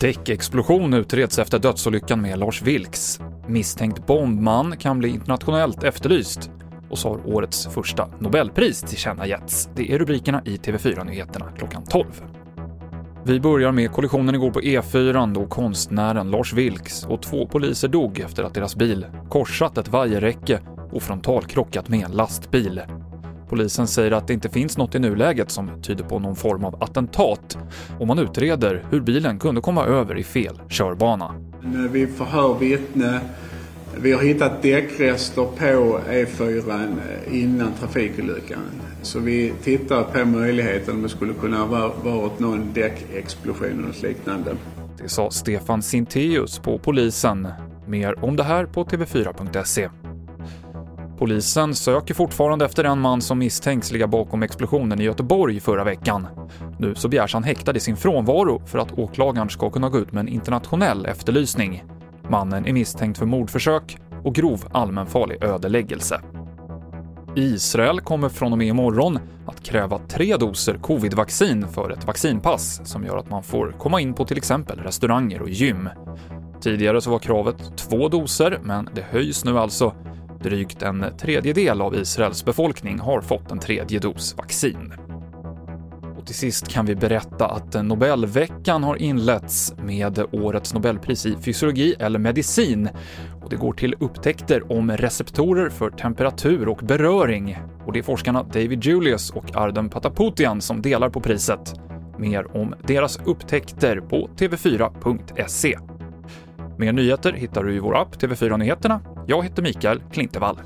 Däckexplosion utreds efter dödsolyckan med Lars Vilks. Misstänkt bombman kan bli internationellt efterlyst. Och så har årets första Nobelpris tillkännagetts. Det är rubrikerna i TV4-nyheterna klockan 12. Vi börjar med kollisionen igår på E4 då konstnären Lars Vilks och två poliser dog efter att deras bil korsat ett vajerräcke och frontalkrockat med en lastbil. Polisen säger att det inte finns något i nuläget som tyder på någon form av attentat och man utreder hur bilen kunde komma över i fel körbana. Vi förhör vittne. Vi har hittat däckrester på E4 innan trafikolyckan. Så vi tittar på möjligheten om det skulle kunna ha varit någon däckexplosion eller något liknande. Det sa Stefan Sinteus på polisen. Mer om det här på tv4.se. Polisen söker fortfarande efter en man som misstänks ligga bakom explosionen i Göteborg förra veckan. Nu så begärs han häktad i sin frånvaro för att åklagaren ska kunna gå ut med en internationell efterlysning. Mannen är misstänkt för mordförsök och grov allmänfarlig ödeläggelse. Israel kommer från och med imorgon att kräva tre doser covidvaccin för ett vaccinpass som gör att man får komma in på till exempel restauranger och gym. Tidigare så var kravet två doser, men det höjs nu alltså Drygt en tredjedel av Israels befolkning har fått en tredje dos vaccin. Och till sist kan vi berätta att Nobelveckan har inletts med årets Nobelpris i fysiologi eller medicin. Och det går till upptäckter om receptorer för temperatur och beröring. Och det är forskarna David Julius och Arden Pataputian som delar på priset. Mer om deras upptäckter på tv4.se. Mer nyheter hittar du i vår app TV4 Nyheterna. Jag heter Mikael Klintevall.